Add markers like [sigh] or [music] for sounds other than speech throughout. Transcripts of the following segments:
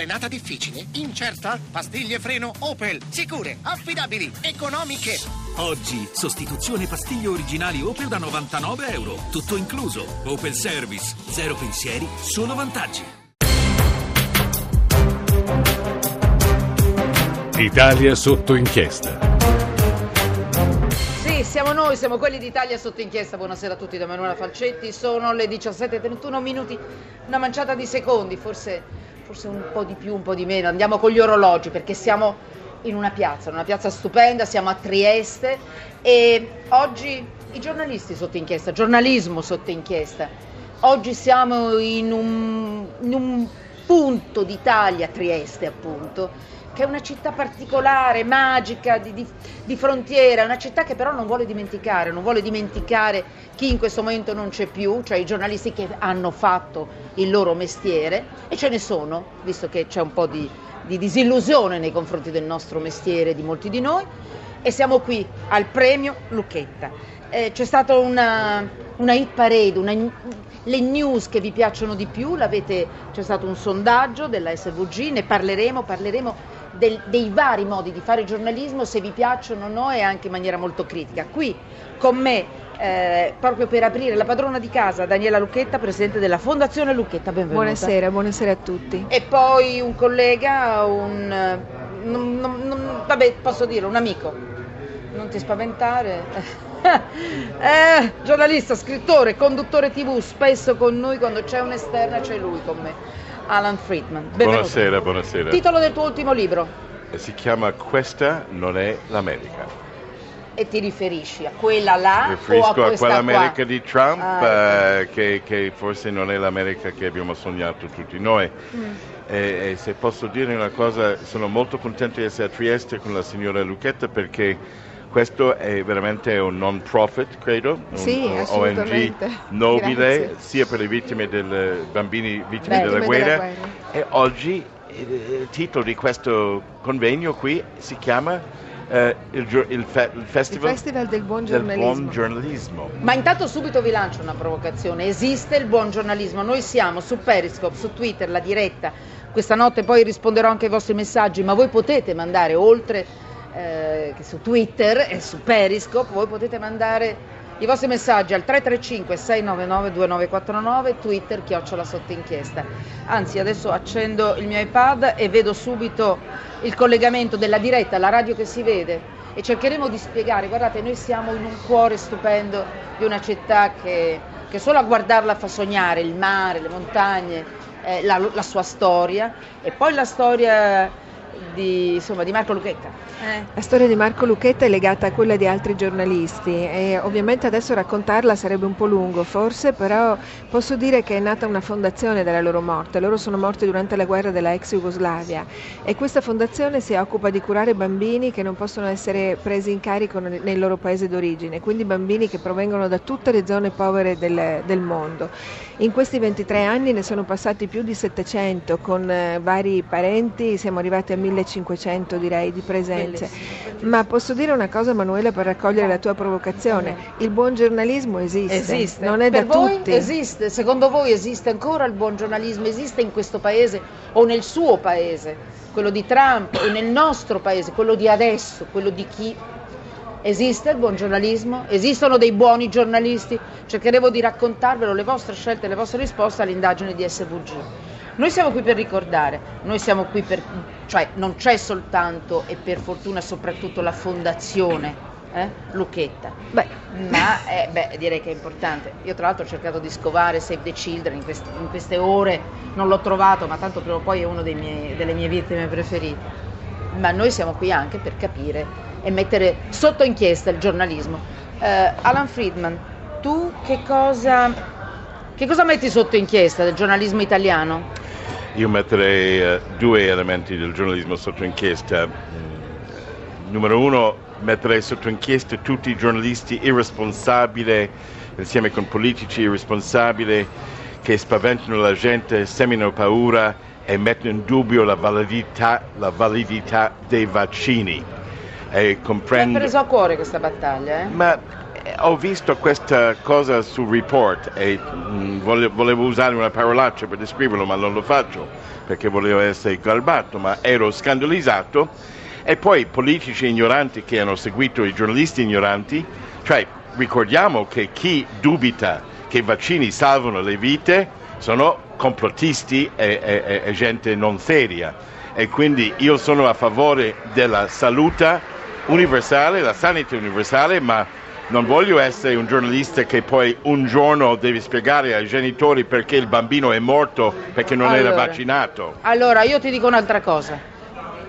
Frenata difficile? Incerta? Pastiglie freno Opel. Sicure, affidabili, economiche. Oggi, sostituzione pastiglie originali Opel da 99 euro. Tutto incluso. Opel Service. Zero pensieri, solo vantaggi. Italia sotto inchiesta. Sì, siamo noi, siamo quelli d'Italia sotto inchiesta. Buonasera a tutti da Manuela Falcetti. Sono le 17.31 minuti, una manciata di secondi, forse, forse un po' di più, un po' di meno. Andiamo con gli orologi perché siamo in una piazza, una piazza stupenda, siamo a Trieste e oggi i giornalisti sotto inchiesta, giornalismo sotto inchiesta. Oggi siamo in un, in un punto d'Italia, Trieste appunto, che è una città particolare, magica, di, di, di, frontiera, una città che però non vuole dimenticare, non vuole dimenticare chi in questo momento non c'è più, cioè i giornalisti che hanno fatto il loro mestiere, e ce ne sono, visto che c'è un po' di, di disillusione nei confronti del nostro mestiere di molti di noi, e siamo qui al premio Lucchetta. Eh, c'è stata una, una hit parade, una, le news che vi piacciono di più, c'è stato un sondaggio della SVG, ne parleremo, parleremo del, dei vari modi di fare giornalismo, se vi piacciono o no e anche in maniera molto critica. Qui con me, eh, proprio per aprire la padrona di casa, Daniela Lucchetta, presidente della Fondazione Lucchetta, benvenuta. Buonasera, buonasera a tutti. E poi un collega, un... Eh, non, non, non, vabbè, posso dire, un amico. Non ti spaventare. [laughs] eh, giornalista, scrittore, conduttore tv, spesso con noi quando c'è un'esterna c'è lui con me. Alan Friedman. Benvenuto. Buonasera, buonasera. Titolo del tuo ultimo libro? Si chiama Questa non è l'America. E ti riferisci a quella là? Mi riferisco a, a quell'America qua? di Trump ah, eh, che, che, forse non è l'America che abbiamo sognato tutti noi. Mm. E, e se posso dire una cosa, sono molto contento di essere a Trieste con la signora Lucchetta perché questo è veramente un non profit, credo, un sì, ONG nobile Grazie. sia per le vittime delle bambini vittime Beh, della, guerra. della guerra. E oggi il titolo di questo convegno qui si chiama eh, il, il, fe- il, festival il, Festival, del buon del giornalismo. buon giornalismo. Ma intanto subito vi lancio una provocazione. Esiste il buon giornalismo. Noi siamo su Periscope, su Twitter, la diretta. Questa notte poi risponderò anche ai vostri messaggi, ma voi potete mandare oltre eh, su Twitter e su Periscope voi potete mandare i vostri messaggi al 335 699 2949 Twitter chiocciola sotto inchiesta. Anzi, adesso accendo il mio iPad e vedo subito il collegamento della diretta, la radio che si vede e cercheremo di spiegare, guardate, noi siamo in un cuore stupendo di una città che, che solo a guardarla fa sognare, il mare, le montagne, eh, la, la sua storia e poi la storia di, insomma, di Marco Lucchetta. Eh. La storia di Marco Lucchetta è legata a quella di altri giornalisti e ovviamente adesso raccontarla sarebbe un po' lungo, forse, però posso dire che è nata una fondazione dalla loro morte. Loro sono morti durante la guerra della ex Jugoslavia e questa fondazione si occupa di curare bambini che non possono essere presi in carico nel loro paese d'origine, quindi bambini che provengono da tutte le zone povere del, del mondo. In questi 23 anni ne sono passati più di 700 con eh, vari parenti, siamo arrivati a 1500 direi di presenze. Ma posso dire una cosa Manuela per raccogliere la tua provocazione, il buon giornalismo esiste, esiste. non è per da voi tutti. Esiste, secondo voi esiste ancora il buon giornalismo? Esiste in questo paese o nel suo paese? Quello di Trump o nel nostro paese, quello di adesso, quello di chi Esiste il buon giornalismo? Esistono dei buoni giornalisti? Cercheremo di raccontarvelo, le vostre scelte, le vostre risposte all'indagine di SVG. Noi siamo qui per ricordare, noi siamo qui per, cioè non c'è soltanto e per fortuna soprattutto la fondazione eh? Lucchetta. Beh, ma eh, beh, direi che è importante. Io tra l'altro ho cercato di scovare Save the Children in queste, in queste ore, non l'ho trovato, ma tanto prima o poi è una delle mie vittime preferite. Ma noi siamo qui anche per capire e mettere sotto inchiesta il giornalismo. Uh, Alan Friedman, tu che cosa, che cosa, metti sotto inchiesta del giornalismo italiano? Io metterei uh, due elementi del giornalismo sotto inchiesta. Numero uno, metterei sotto inchiesta tutti i giornalisti irresponsabili, insieme con politici irresponsabili, che spaventano la gente, seminano paura e mettono in dubbio la validità, la validità dei vaccini. E comprendo... Ha preso a cuore questa battaglia, eh? Ma eh, ho visto questa cosa sul report e volevo, volevo usare una parolaccia per descriverlo, ma non lo faccio perché volevo essere garbato, ma ero scandalizzato. E poi politici ignoranti che hanno seguito i giornalisti ignoranti, cioè ricordiamo che chi dubita che i vaccini salvano le vite sono complottisti e, e, e gente non seria. E quindi io sono a favore della salute universale, la sanità universale, ma non voglio essere un giornalista che poi un giorno deve spiegare ai genitori perché il bambino è morto perché non era Allora. vaccinato. Allora, io ti dico un'altra cosa.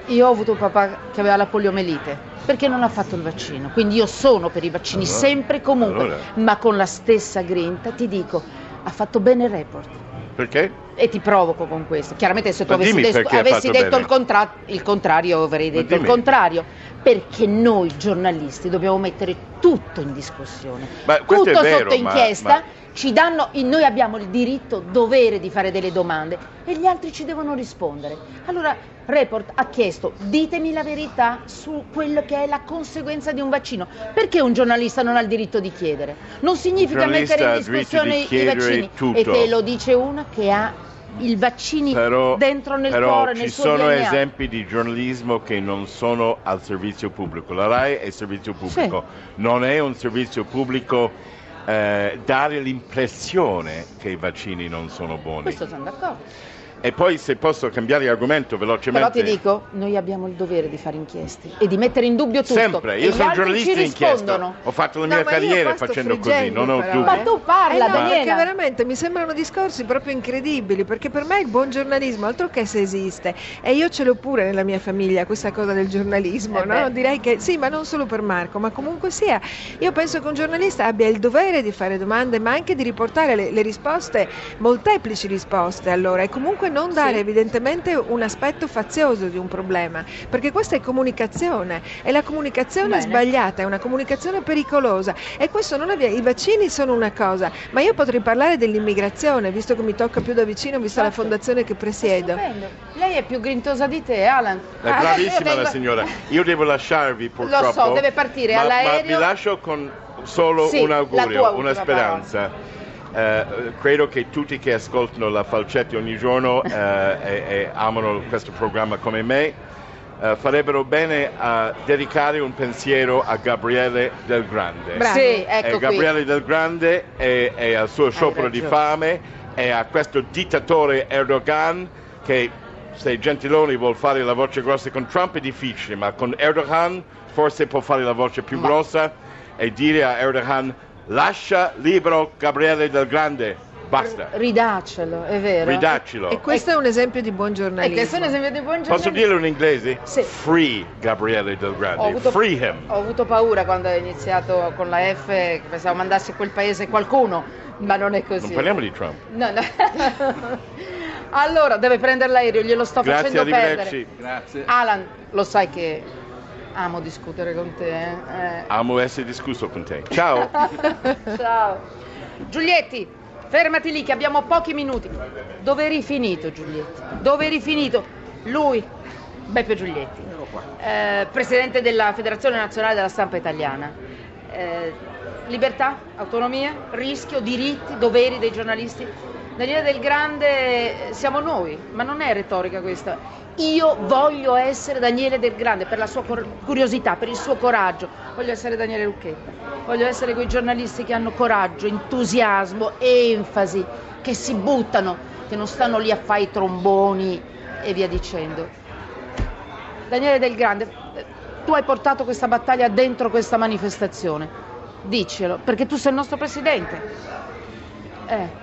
Io ho avuto un papà che aveva la poliomelite perché non ha fatto il vaccino. Quindi io sono per i vaccini Allora, sempre e comunque, allora. ma con la stessa grinta ti dico, ha fatto bene il report. Perché? E ti provoco con questo. Chiaramente se tu Ma avessi, ha avessi detto il, contra- il contrario, avrei Ma detto il contrario. Perché noi giornalisti dobbiamo mettere tutto in discussione. Ma tutto vero, sotto ma- inchiesta. ma- Ci danno, noi abbiamo il diritto, dovere di fare delle domande e gli altri ci devono rispondere. Allora, Report ha chiesto, ditemi la verità su quello che è la conseguenza di un vaccino. Perché un giornalista non ha il diritto di chiedere? Non significa mettere in discussione di i vaccini. tutto. E te lo dice una che ha i vaccini Però, dentro nel però cuore, ci nel suo sono DNA. esempi di giornalismo che non sono al servizio pubblico. La RAI è servizio pubblico, non è un servizio pubblico eh, dare l'impressione che i vaccini non sono buoni. Questo sono d'accordo. E poi se posso cambiare argomento velocemente. Però ti dico, noi abbiamo il dovere di fare inchieste e di mettere in dubbio tutto. Sempre, E io gli sono giornalista inchiesta, rispondono. ho fatto la No, mia carriera facendo così, non ho però, dubbi. Ma tu parla, Eh no, Daniela. perché veramente mi sembrano discorsi proprio incredibili, perché per me il buon giornalismo, altro che se esiste, e io ce l'ho pure nella mia famiglia questa cosa del giornalismo, Eh no? beh. Direi che sì, ma non solo per Marco, ma comunque sia, io penso che un giornalista abbia il dovere di fare domande, ma anche di riportare le, le risposte, molteplici risposte allora, e comunque non dare Sì. evidentemente un aspetto fazioso di un problema, perché questa è comunicazione e la comunicazione Bene. sbagliata è una comunicazione pericolosa e questo non avviene. I vaccini sono una cosa, ma io potrei parlare dell'immigrazione, visto che mi tocca più da vicino, visto la Certo. fondazione che presiedo. Lei è più grintosa di te, Alan. È Ah, bravissima vengo- la signora. Io devo lasciarvi purtroppo. so, deve partire ma, all'aereo. Ma vi lascio con solo Sì, un augurio, una speranza. Eh, credo che tutti che ascoltano la falcetti ogni giorno eh, e, e amano questo programma come me eh, farebbero bene a dedicare un pensiero a Gabriele Del Grande. Sì, ecco Eh, qui. Gabriele Del Grande e, e al suo sciopero di fame e a questo dittatore Erdogan che se Gentiloni vuol fare la voce grossa con Trump è difficile, ma con Erdogan forse può fare la voce più Ma- grossa e dire a Erdogan lascia libero Gabriele Del Grande, basta, Ridaccelo, è vero. ridaccilo. E questo è un esempio di buon E giornalismo. questo è un esempio di buon Posso giornalismo. dirlo in inglese? Sì. Free Gabriele Del Ho Grande, avuto, free him. ho avuto paura quando ho iniziato con la F, che pensavo mandasse a quel paese qualcuno, ma non è così. Non parliamo di Trump. No, no. [laughs] allora, deve prendere l'aereo, glielo sto Grazie, facendo perdere. Alan, lo sai che amo discutere con te, eh? Amo essere discusso con te. Ciao. [laughs] Ciao. Giulietti, fermati lì che abbiamo pochi minuti. Dove eri finito, Giulietti? Dove eri finito? Lui, Beppe Giulietti, eh, presidente della Federazione Nazionale della Stampa Italiana. Eh, libertà, autonomia, rischio, diritti, doveri dei giornalisti. Daniele Del Grande siamo noi, ma non è retorica questa. Io voglio essere Daniele Del Grande per la sua curiosità, per il suo coraggio. Voglio essere Daniele Lucchetta. Voglio essere quei giornalisti che hanno coraggio, entusiasmo, enfasi, che si buttano, che non stanno lì a fare i tromboni e via dicendo. Daniele Del Grande, eh, tu hai portato questa battaglia dentro questa manifestazione. Diccelo, perché tu sei il nostro presidente. Eh,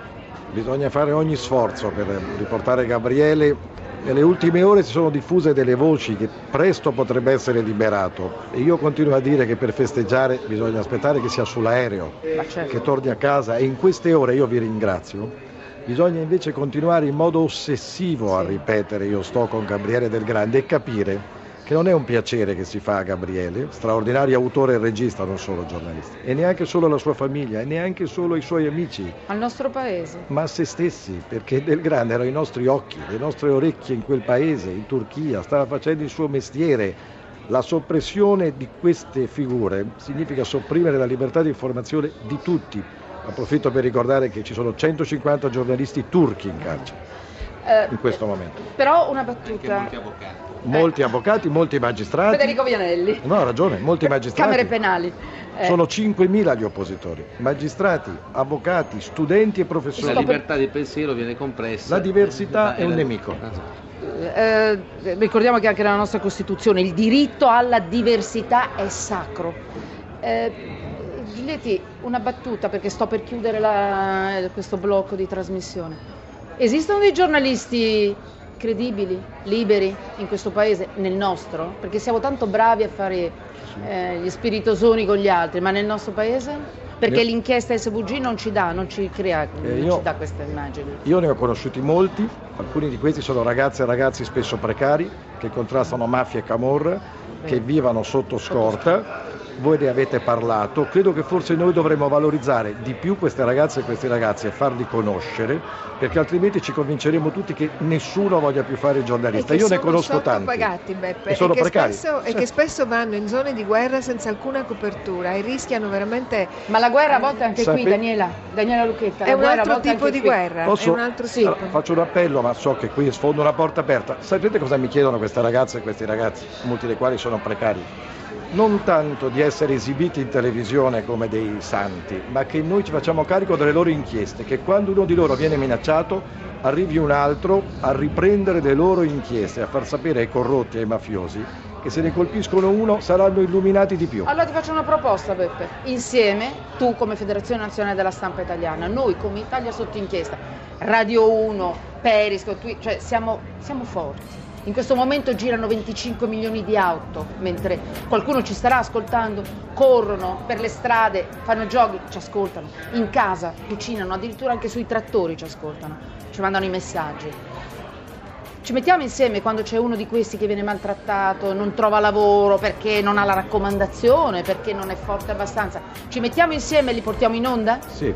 Bisogna fare ogni sforzo per riportare Gabriele. Nelle ultime ore si sono diffuse delle voci che presto potrebbe essere liberato e io continuo a dire che per festeggiare bisogna aspettare che sia sull'aereo, certo. che torni a casa e in queste ore io vi ringrazio. Bisogna invece continuare in modo ossessivo a ripetere io sto con Gabriele Del Grande e capire che non è un piacere che si fa a Gabriele, straordinario autore e regista, non solo giornalista, e neanche solo alla sua famiglia, e neanche solo ai suoi amici, Al nostro paese. ma a se stessi, perché Del Grande erano i nostri occhi, le nostre orecchie in quel paese, in Turchia, stava facendo il suo mestiere, La soppressione di queste figure significa sopprimere la libertà di informazione di tutti. Approfitto per ricordare che ci sono 150 giornalisti turchi in carcere Eh, in questo momento. Però una battuta. Molti avvocati, molti magistrati. Federico Vianelli. No, ha ragione, molti magistrati. Camere penali. Eh, Sono 5.000 gli oppositori, magistrati, avvocati, studenti e professori. La libertà di pensiero viene compressa. La diversità è un la- nemico. Ah, sì. eh, ricordiamo che anche nella nostra Costituzione il diritto alla diversità è sacro. Eh, Giglietti, una battuta perché sto per chiudere la- questo blocco di trasmissione. Esistono dei giornalisti credibili, liberi in questo paese, nel nostro? Perché siamo tanto bravi a fare eh, gli spiritosoni con gli altri, ma nel nostro paese? Perché Io- l'inchiesta SVG non ci dà, non ci crea, non io- ci dà questa immagine. Io ne ho conosciuti molti, alcuni di questi sono ragazze e ragazzi spesso precari che contrastano mafia e camorra, che vivono sotto scorta. Voi ne avete parlato, credo che forse noi dovremmo valorizzare di più queste ragazze e questi ragazzi e farli conoscere, perché altrimenti ci convinceremo tutti che nessuno voglia più fare il giornalista. E Io ne sono conosco tanti. sottopagati, Beppe, E sono che precari. spesso, e Certo. che spesso vanno in zone di guerra senza alcuna copertura e rischiano veramente Ma la guerra a volte è anche Sape- qui, Daniela, Daniela Lucchetta. è un altro tipo di qui. guerra, Posso- è un altro Sì. Allora, faccio un appello, ma so che qui sfondo una porta aperta. Sapete cosa mi chiedono queste ragazze e questi ragazzi, molti dei quali sono precari? Non tanto di essere esibiti in televisione come dei santi, ma che noi ci facciamo carico delle loro inchieste, che quando uno di loro viene minacciato arrivi un altro a riprendere le loro inchieste, a far sapere ai corrotti e ai mafiosi che se ne colpiscono uno saranno illuminati di più. Allora ti faccio una proposta, Beppe. Insieme, tu come Federazione Nazionale della Stampa Italiana, noi come Italia sotto inchiesta, Radio 1, Periscope, Twi- cioè siamo, siamo forti. In questo momento girano 25 milioni di auto, mentre qualcuno ci starà ascoltando, corrono per le strade, fanno giochi, ci ascoltano, in casa, cucinano, addirittura anche sui trattori ci ascoltano, ci mandano i messaggi. Ci mettiamo insieme quando c'è uno di questi che viene maltrattato, non trova lavoro perché non ha la raccomandazione, perché non è forte abbastanza. Ci mettiamo insieme e li portiamo in onda? Sì.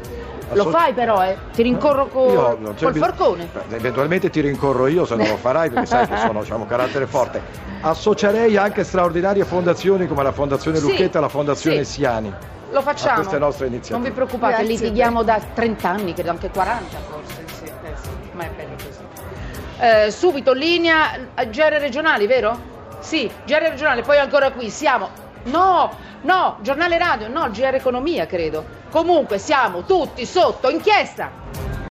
Lo fai però, eh? Ti rincorro co- Io col forcone. Eventualmente ti rincorro io se non lo farai perché sai che sono diciamo, carattere forte. Associerei anche straordinarie fondazioni come la Fondazione Sì, Lucchetta e la Fondazione sì. Siani. Lo facciamo. a queste nostre iniziative. Non vi preoccupate, Grazie, litighiamo da 30 anni, credo anche 40 forse. Sì, eh sì, ma è bello così. Eh, subito, linea eh, GR regionali, vero? Sì, GR regionale, poi ancora qui, siamo... No, no, giornale radio, no, GR economia credo. Comunque siamo tutti sotto inchiesta.